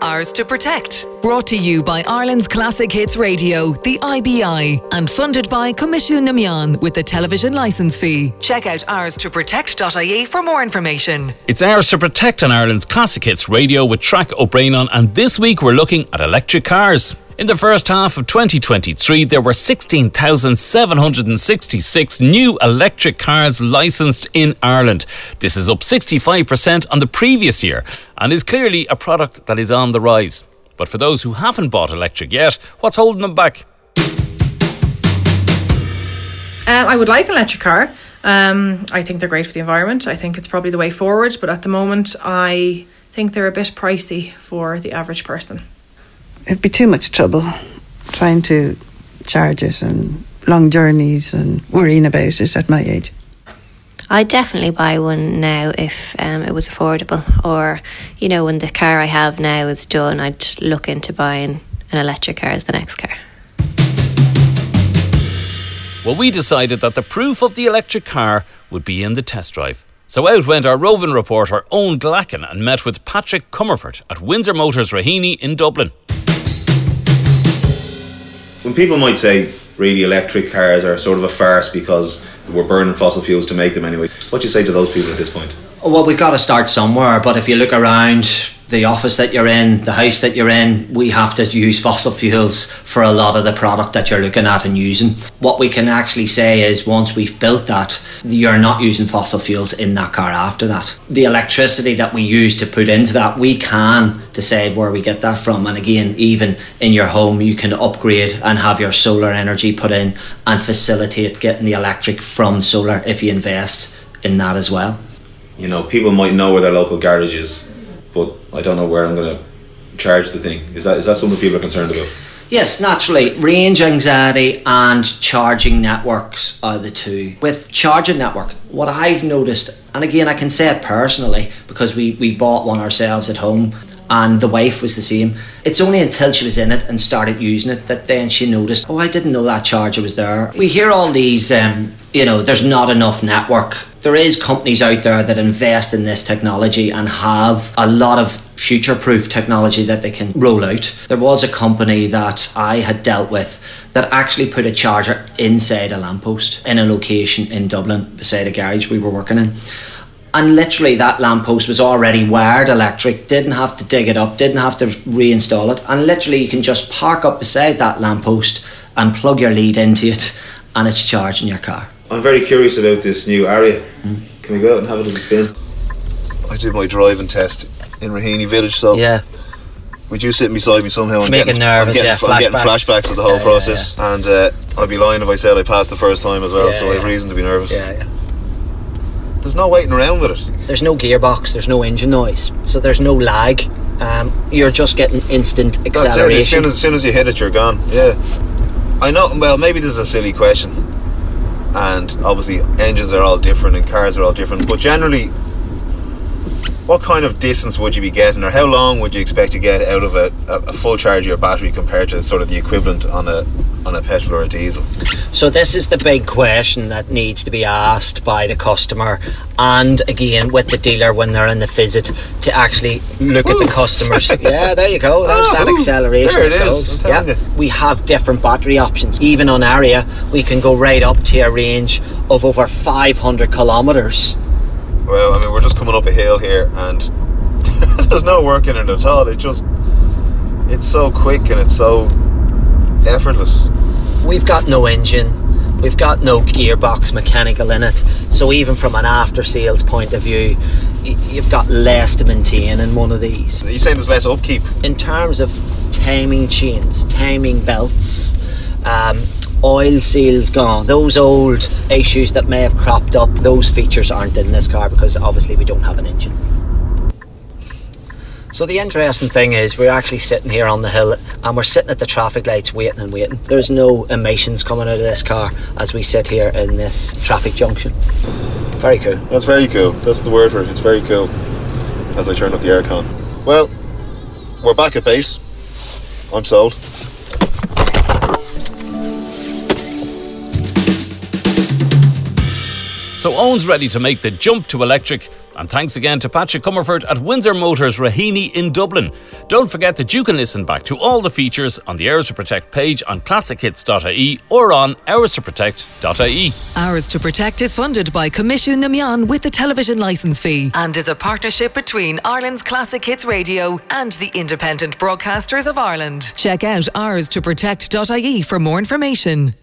Ours to Protect. Brought to you by Ireland's Classic Hits Radio, the IBI, and funded by Coimisiún na Meán with the television licence fee. Check out ours to protect.ie for more information. It's Ours to Protect on Ireland's Classic Hits Radio with Track O'Brien on, and this week we're looking at electric cars. In the first half of 2023, there were 16,766 new electric cars licensed in Ireland. This is up 65% on the previous year and is clearly a product that is on the rise. But for those who haven't bought electric yet, what's holding them back? Um, I would like an electric car. Um, I think they're great for the environment. I think it's probably the way forward. But at the moment, I think they're a bit pricey for the average person it'd be too much trouble trying to charge it and long journeys and worrying about it at my age. I'd definitely buy one now if um, it was affordable, or you know, when the car I have now is done, I'd look into buying an electric car as the next car. Well, we decided that the proof of the electric car would be in the test drive. So out went our roving reporter Eoin Glackin and met with Patrick Comerford at Windsor Motors Raheny in Dublin when people might say really electric cars are sort of a farce because we're burning fossil fuels to make them anyway, what do you say to those people at this point? Well, we've got to start somewhere, but if you look around, the office that you're in, the house that you're in, we have to use fossil fuels for a lot of the product that you're looking at and using. What we can actually say is once we've built that, you're not using fossil fuels in that car after that. The electricity that we use to put into that, we can decide where we get that from. And again, even in your home, you can upgrade and have your solar energy put in and facilitate getting the electric from solar if you invest in that as well. You know, people might know where their local garage is but I don't know where I'm going to charge the thing. Is that is that something people are concerned about? Yes, naturally. Range anxiety and charging networks are the two. With charging network, what I've noticed, and again, I can say it personally because we, we bought one ourselves at home and the wife was the same. It's only until she was in it and started using it that then she noticed, oh, I didn't know that charger was there. We hear all these, um, you know, there's not enough network. There is companies out there that invest in this technology and have a lot of future proof technology that they can roll out. There was a company that I had dealt with that actually put a charger inside a lamppost in a location in Dublin beside a garage we were working in and literally that lamppost was already wired electric didn't have to dig it up didn't have to reinstall it. And literally you can just park up beside that lamppost and plug your lead into it and it's charging your car. I'm very curious about this new area. mm. can we go out and have a little spin? I did my driving test in Raheny village so yeah. with you sitting beside me somehow I'm getting, nervous, I'm getting, yeah, flashbacks. I'm getting flashbacks. of the whole yeah, process yeah, and uh, I'd be lying if I said I passed the first time as well so I have reason to be nervous. Yeah yeah there's no waiting around with it. There's no gearbox, there's no engine noise, so there's no lag. Um, you're just getting instant acceleration. As soon as, as soon as you hit it, you're gone. Yeah. I know. Well, maybe this is a silly question, and obviously engines are all different and cars are all different. But generally, what kind of distance would you be getting, or how long would you expect to get out of a, a full charge of your battery compared to sort of the equivalent on a on a petrol or a diesel? So this is the big question that needs to be asked by the customer, and again with the dealer when they're in the visit to actually look ooh. at the customers. yeah, there you go. There's oh, that acceleration. There it is. Yeah, you. we have different battery options. Even on Ariya, we can go right up to a range of over 500 kilometers well, I mean, we're just coming up a hill here, and there's no work in it at all. It just, it's so quick and it's so effortless. We've got no engine, we've got no gearbox mechanical in it, so even from an after sales point of view, you've got less to maintain in one of these. Are you saying there's less upkeep? In terms of timing chains, timing belts, um, oil seals gone. Those old issues that may have cropped up, those features aren't in this car because obviously we don't have an engine. So the interesting thing is we're actually sitting here on the hill and we're sitting at the traffic lights waiting and waiting. There's no emissions coming out of this car as we sit here in this traffic junction. Very cool. That's very cool. That's the word for it. It's very cool. As I turn up the aircon. Well, we're back at base. I'm sold. So Eoin's ready to make the jump to electric, And thanks again to Patrick Comerford at Windsor Motors Raheny in Dublin. Don't forget that you can listen back to all the features on the Ours to Protect page on classichits.ie or on ourstoprotect.ie. Ours to Protect is funded by Coimisiún na Meán with the television licence fee and is a partnership between Ireland's Classic Hits Radio and the Independent Broadcasters of Ireland. Check out ourstoprotect.ie for more information.